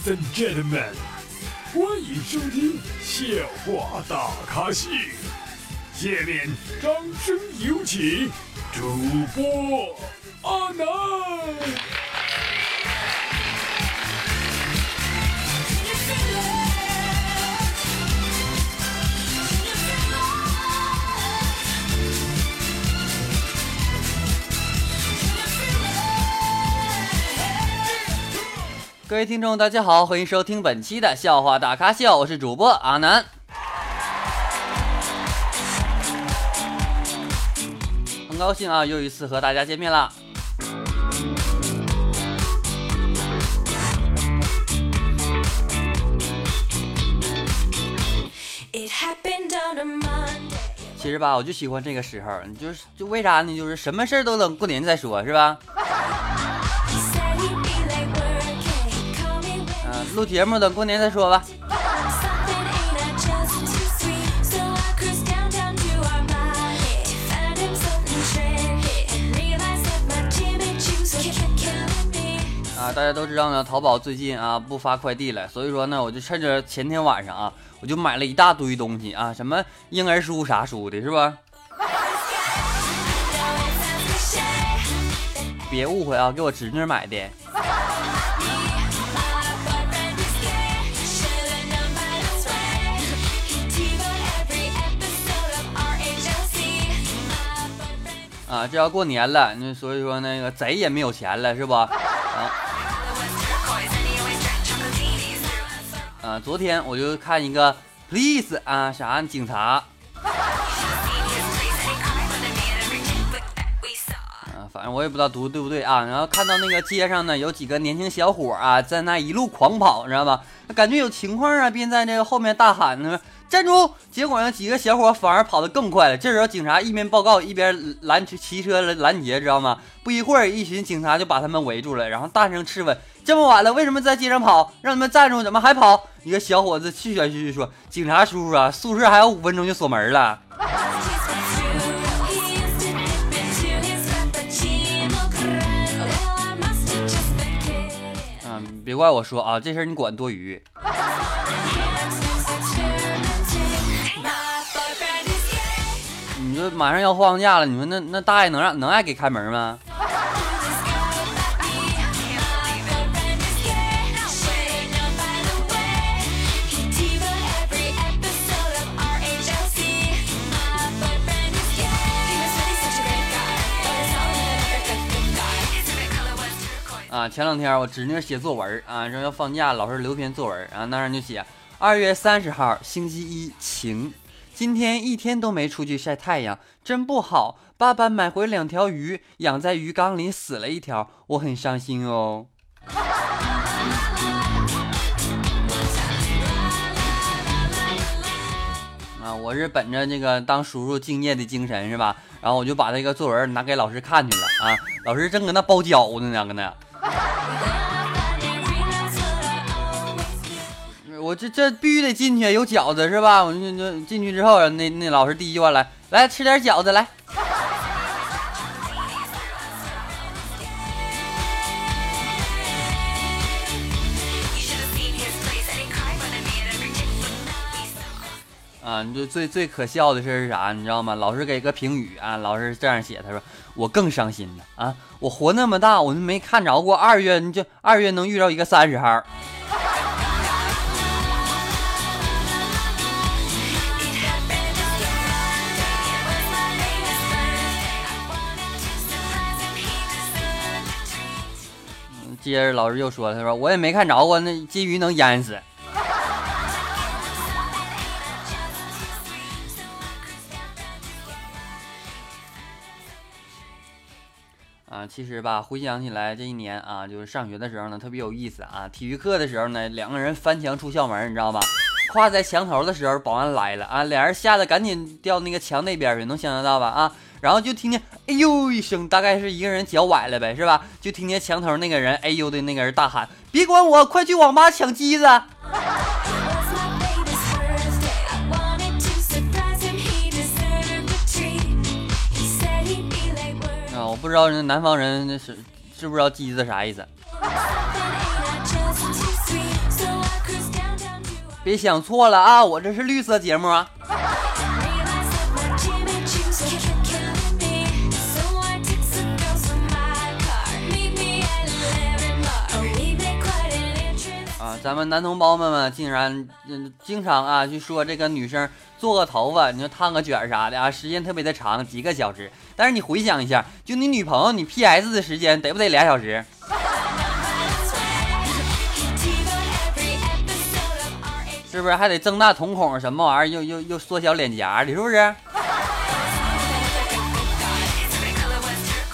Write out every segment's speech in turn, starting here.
Ladies and gentlemen，欢迎收听笑话大咖秀。下面掌声有请主播阿南。各位听众，大家好，欢迎收听本期的笑话大咖秀，我是主播阿南。很高兴啊，又一次和大家见面了。其实吧，我就喜欢这个时候，你就是就为啥呢？就是什么事儿都等过年再说，是吧？录节目等过年再说吧。啊，大家都知道呢，淘宝最近啊不发快递了，所以说呢，我就趁着前天晚上啊，我就买了一大堆东西啊，什么婴儿书啥书的，是吧？别误会啊，给我侄女买的。啊，这要过年了，那所以说那个贼也没有钱了，是不？啊，啊，昨天我就看一个 police 啊，啥警察，啊，反正我也不知道读对不对啊。然后看到那个街上呢，有几个年轻小伙啊，在那一路狂跑，你知道吧？感觉有情况啊，便在这个后面大喊呢。站住！结果呢，几个小伙反而跑得更快了。这时候，警察一边报告一边拦骑车拦截，知道吗？不一会儿，一群警察就把他们围住了，然后大声质问：“这么晚了，为什么在街上跑？让他们站住，怎么还跑？”一个小伙子气喘吁吁说：“警察叔叔啊，宿舍还有五分钟就锁门了。”嗯，别怪我说啊，这事儿你管多余。马上要放假了，你说那那大爷能让能爱给开门吗？啊，前两天我侄女写作文啊，说要放假，老师留篇作文啊，那上就写二月三十号星期一晴。今天一天都没出去晒太阳，真不好。爸爸买回两条鱼，养在鱼缸里，死了一条，我很伤心哦。啊，我是本着这个当叔叔敬业的精神是吧？然后我就把这个作文拿给老师看去了啊。老师正搁那包饺子呢，搁那。我这这必须得进去，有饺子是吧？我就就进去之后，那那老师第一句话来来吃点饺子来。啊，你就最最可笑的事是啥？你知道吗？老师给个评语啊，老师这样写，他说我更伤心了啊！我活那么大，我就没看着过二月，你就二月能遇到一个三十号。接着老师又说：“他说我也没看着过，那金鱼能淹死。”啊，其实吧，回想起来这一年啊，就是上学的时候呢，特别有意思啊。体育课的时候呢，两个人翻墙出校门，你知道吧？跨在墙头的时候，保安来了啊，俩人吓得赶紧掉那个墙那边去，能想象到吧？啊！然后就听见“哎呦”一声，大概是一个人脚崴了呗，是吧？就听见墙头那个人“哎呦”的那个人大喊：“别管我，快去网吧抢机子！” 啊，我不知道那南方人那是知不知道机子啥意思。别想错了啊，我这是绿色节目啊。咱们男同胞们们竟然嗯经常啊去说这个女生做个头发，你说烫个卷啥的啊，时间特别的长，几个小时。但是你回想一下，就你女朋友你 PS 的时间得不得俩小时？是不是还得增大瞳孔什么玩意儿？又又又缩小脸颊的，是不是？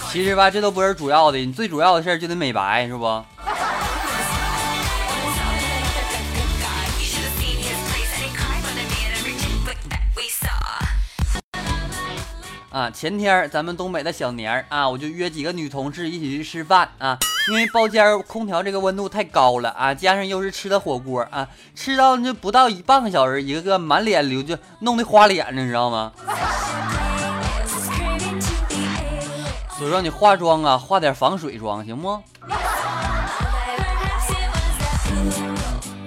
其实吧，这都不是主要的，你最主要的事儿就得美白，是不？啊，前天咱们东北的小年儿啊，我就约几个女同事一起去吃饭啊，因为包间空调这个温度太高了啊，加上又是吃的火锅啊，吃到就不到一半个小时，一个个满脸流就弄得花脸呢，你知道吗？所以说你化妆啊，化点防水妆行不？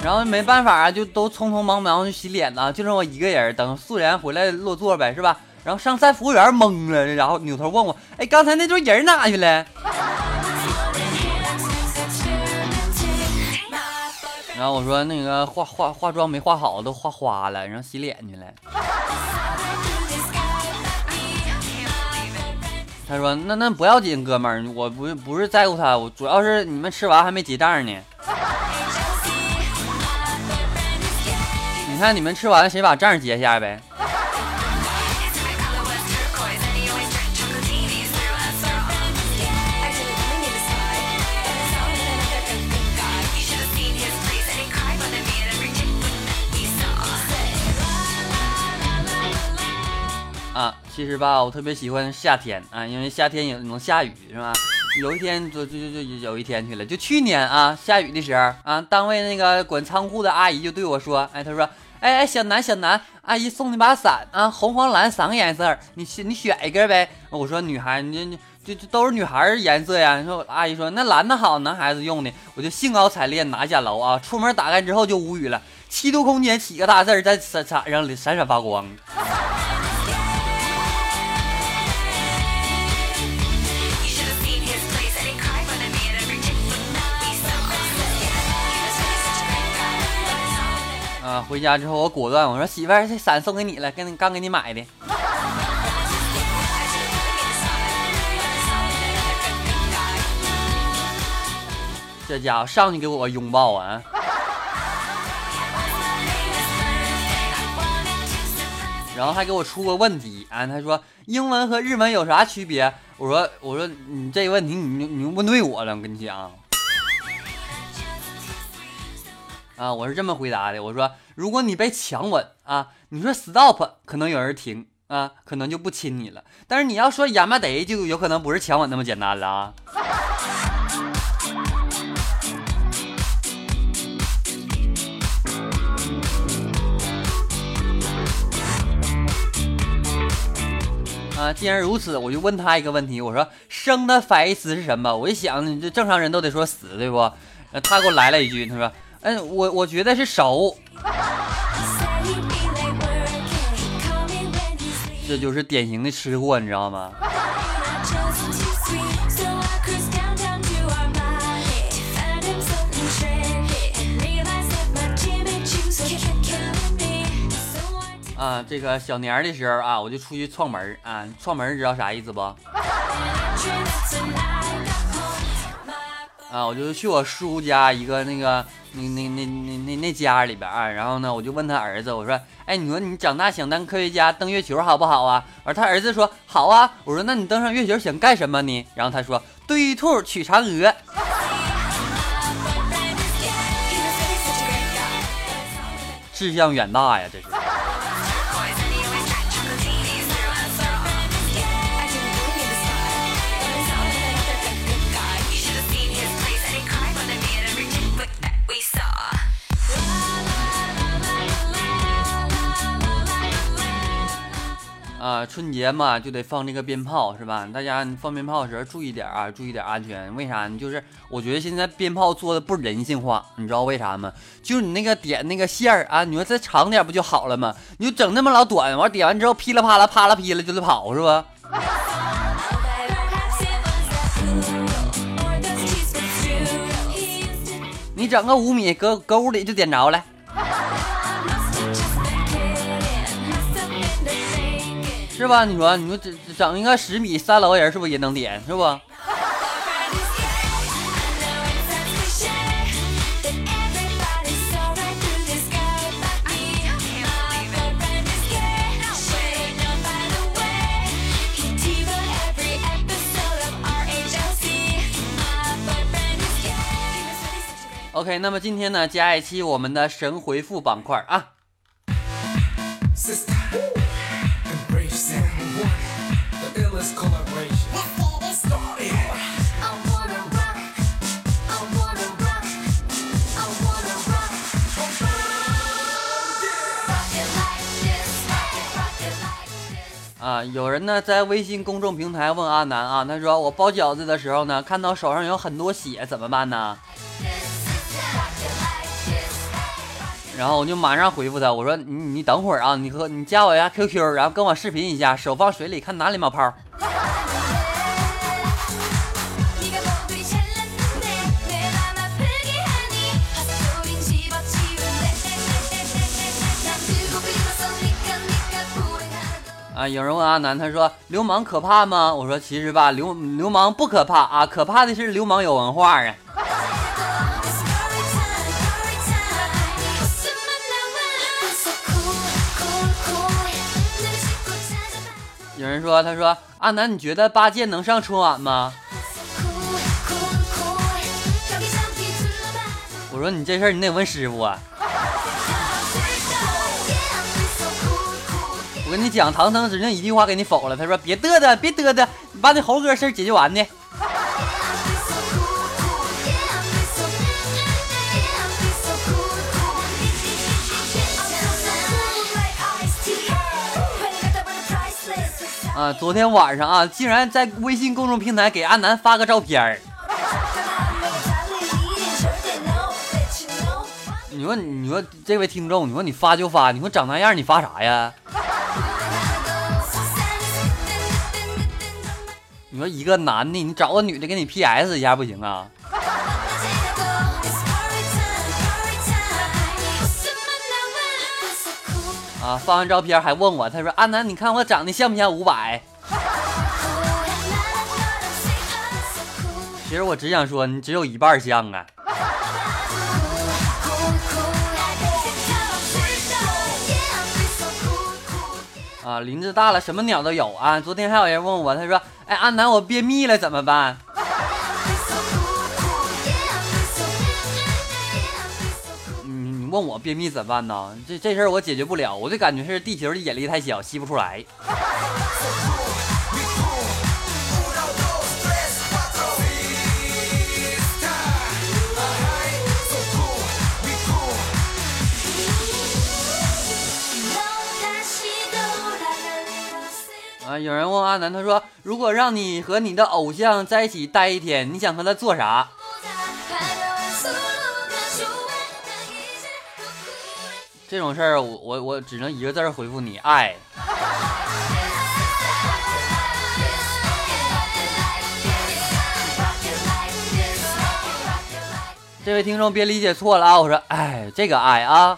然后没办法啊，就都匆匆忙忙去洗脸呢，就剩我一个人，等素颜回来落座呗，是吧？然后上菜服务员懵了，然后扭头问我：“哎，刚才那桌人哪去了？”然后我说：“那个化化化妆没化好，都化花了，然后洗脸去了。”他说：“那那不要紧，哥们儿，我不不是在乎他，我主要是你们吃完还没结账呢。你看你们吃完谁把账结一下呗？”其实吧，我特别喜欢夏天啊，因为夏天也能下雨，是吧？有一天就就就就有一天去了，就去年啊，下雨的时候啊，单位那个管仓库的阿姨就对我说，哎，她说，哎哎，小南小南，阿姨送你把伞啊，红黄蓝三个颜色，你你选一个呗。我说女孩，你你就就都是女孩颜色呀。你说阿姨说那蓝的好，男孩子用的，我就兴高采烈拿下楼啊，出门打开之后就无语了，七度空间几个大字在伞伞上闪闪发光。回家之后我果断我说媳妇儿，这伞送给你了，跟你刚给你买的。这家伙上去给我个拥抱啊！然后还给我出个问题啊，他说英文和日文有啥区别？我说我说你这个问题你你问对我了，我跟你讲。啊，我是这么回答的。我说，如果你被强吻啊，你说 stop，可能有人停啊，可能就不亲你了。但是你要说亚麻得，就有可能不是强吻那么简单了啊。啊，既然如此，我就问他一个问题。我说，生的反义词是什么？我一想，这正常人都得说死，对不？他给我来了一句，他说。嗯，我我觉得是熟，这就是典型的吃货，你知道吗？啊，这个小年的时候啊，我就出去串门啊，串门知道啥意思不？啊，我就去我叔家一个那个。那那那那那那家里边啊，然后呢，我就问他儿子，我说，哎，你说你长大想当科学家，登月球好不好啊？而他儿子说好啊。我说，那你登上月球想干什么呢？然后他说，对兔取嫦娥，志向远大呀，这是。春节嘛就得放这个鞭炮是吧？大家放鞭炮的时候注意点啊，注意点安全。为啥呢？就是我觉得现在鞭炮做的不人性化，你知道为啥吗？就是你那个点那个线儿啊，你说再长点不就好了吗？你就整那么老短，完点完之后噼里啪啦啪啦噼啦就得跑是吧？你整个五米搁搁屋里就点着了。是吧？你说，你说整整一个十米三楼人，是不是也能点？是不？OK，那么今天呢，加一期我们的神回复板块啊。啊，有人呢在微信公众平台问阿南啊，他说我包饺子的时候呢，看到手上有很多血，怎么办呢？然后我就马上回复他，我说你你等会儿啊，你和你加我一下 QQ，然后跟我视频一下，手放水里看哪里冒泡。啊，有人问阿南，他说流氓可怕吗？我说其实吧，流流氓不可怕啊，可怕的是流氓有文化啊。有人说，他说阿南，你觉得八戒能上春晚吗？我说你这事儿你得问师傅啊。我跟你讲，唐僧指定一句话给你否了。他说别嘚嘚，别嘚嘚，你把你猴哥事解决完呢。啊！昨天晚上啊，竟然在微信公众平台给阿南发个照片儿。你说，你说这位听众，你说你发就发，你说长那样你发啥呀？你说一个男的，你找个女的给你 PS 一下不行啊？啊！发完照片还问我，他说：“阿南，你看我长得像不像五百？” 其实我只想说，你只有一半像啊。啊，林子大了，什么鸟都有啊！昨天还有人问我，他说：“哎，阿南，我便秘了怎么办？”问我便秘怎么办呢？这这事儿我解决不了，我就感觉是地球的引力太小，吸不出来。啊！有人问阿南，他说：“如果让你和你的偶像在一起待一天，你想和他做啥？”这种事儿，我我我只能一个字儿回复你：爱。这位听众别理解错了啊！我说，哎，这个爱啊。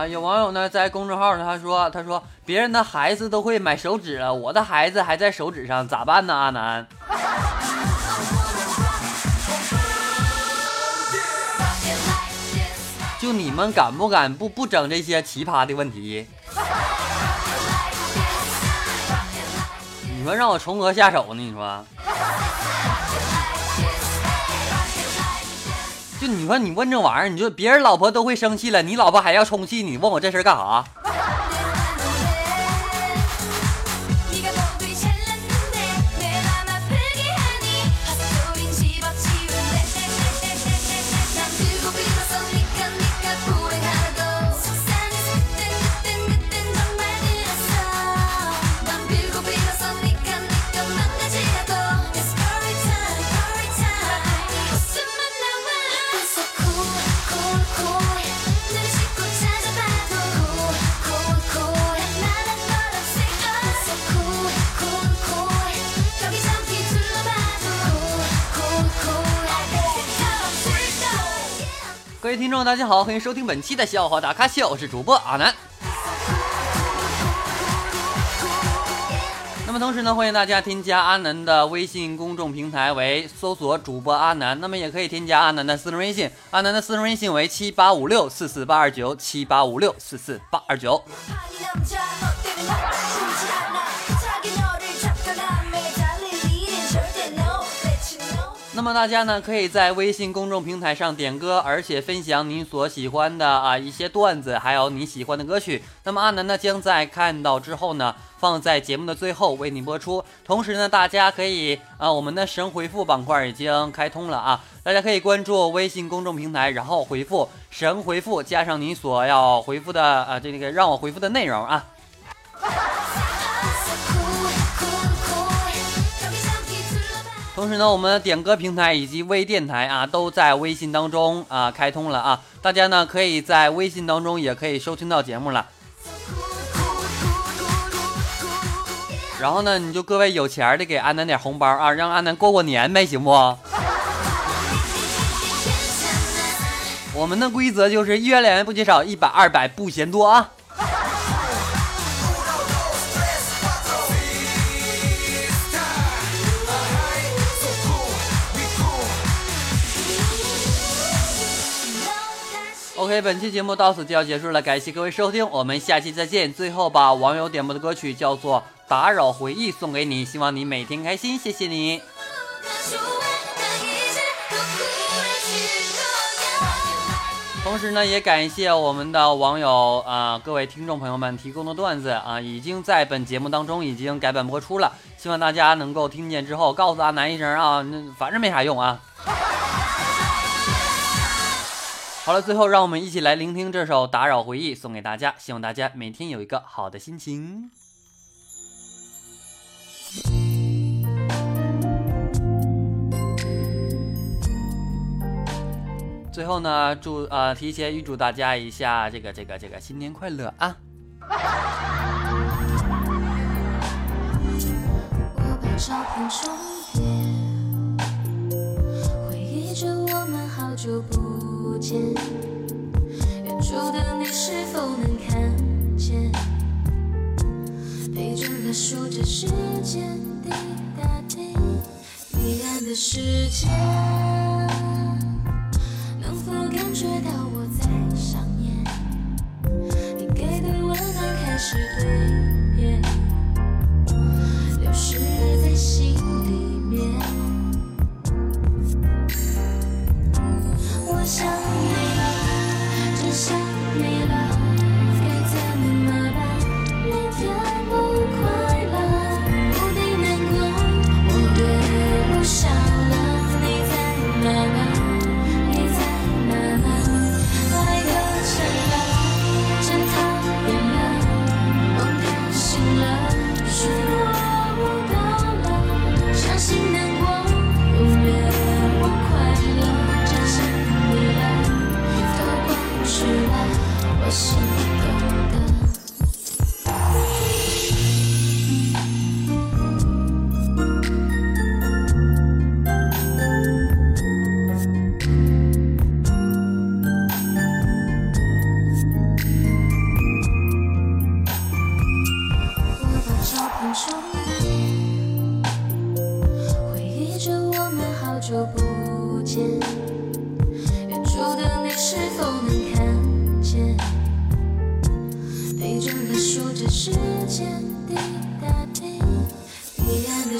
啊，有网友呢在公众号上他说，他说别人的孩子都会买手指了，我的孩子还在手指上，咋办呢？阿南，就你们敢不敢不不整这些奇葩的问题？你说让我从何下手呢？你说？就你说你问这玩意儿，你说别人老婆都会生气了，你老婆还要充气，你问我这事干啥？听众，大家好，欢迎收听本期的笑话大咖秀，我是主播阿南。那么同时呢，欢迎大家添加阿南的微信公众平台为搜索主播阿南，那么也可以添加阿南的私人微信，阿南的私人微信为七八五六四四八二九七八五六四四八二九。那么大家呢，可以在微信公众平台上点歌，而且分享你所喜欢的啊一些段子，还有你喜欢的歌曲。那么阿南呢，将在看到之后呢，放在节目的最后为你播出。同时呢，大家可以啊，我们的神回复板块已经开通了啊，大家可以关注微信公众平台，然后回复“神回复”加上你所要回复的啊这个让我回复的内容啊。同时呢，我们的点歌平台以及微电台啊，都在微信当中啊开通了啊，大家呢可以在微信当中也可以收听到节目了。然后呢，你就各位有钱的给安南点红包啊，让安南过过年呗，行不？我们的规则就是一元两元不嫌少，一百二百不嫌多啊。OK，本期节目到此就要结束了，感谢各位收听，我们下期再见。最后把网友点播的歌曲叫做《打扰回忆》送给你，希望你每天开心，谢谢你。同时呢，也感谢我们的网友啊，各位听众朋友们提供的段子啊，已经在本节目当中已经改版播出了，希望大家能够听见之后告诉阿南一声啊，那反正没啥用啊。好了，最后让我们一起来聆听这首《打扰回忆》，送给大家，希望大家每天有一个好的心情。最后呢，祝呃提前预祝大家一下这个这个这个新年快乐啊！我把照片重叠，回忆着我们好久不。远处的你是否能看见？陪着他数着时间滴答滴，黑暗的世界，能否感觉到我在想念？你给的温暖开始蜕变，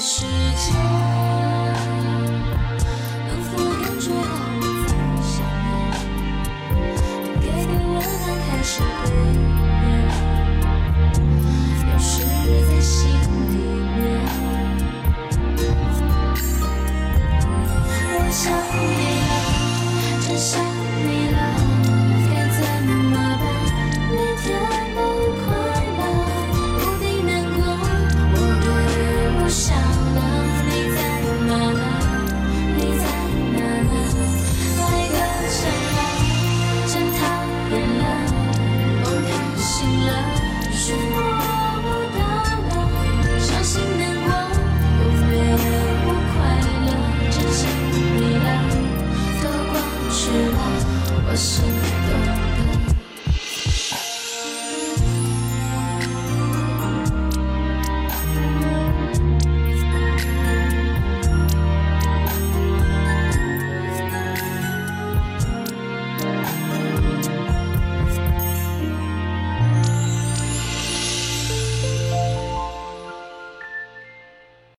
世界，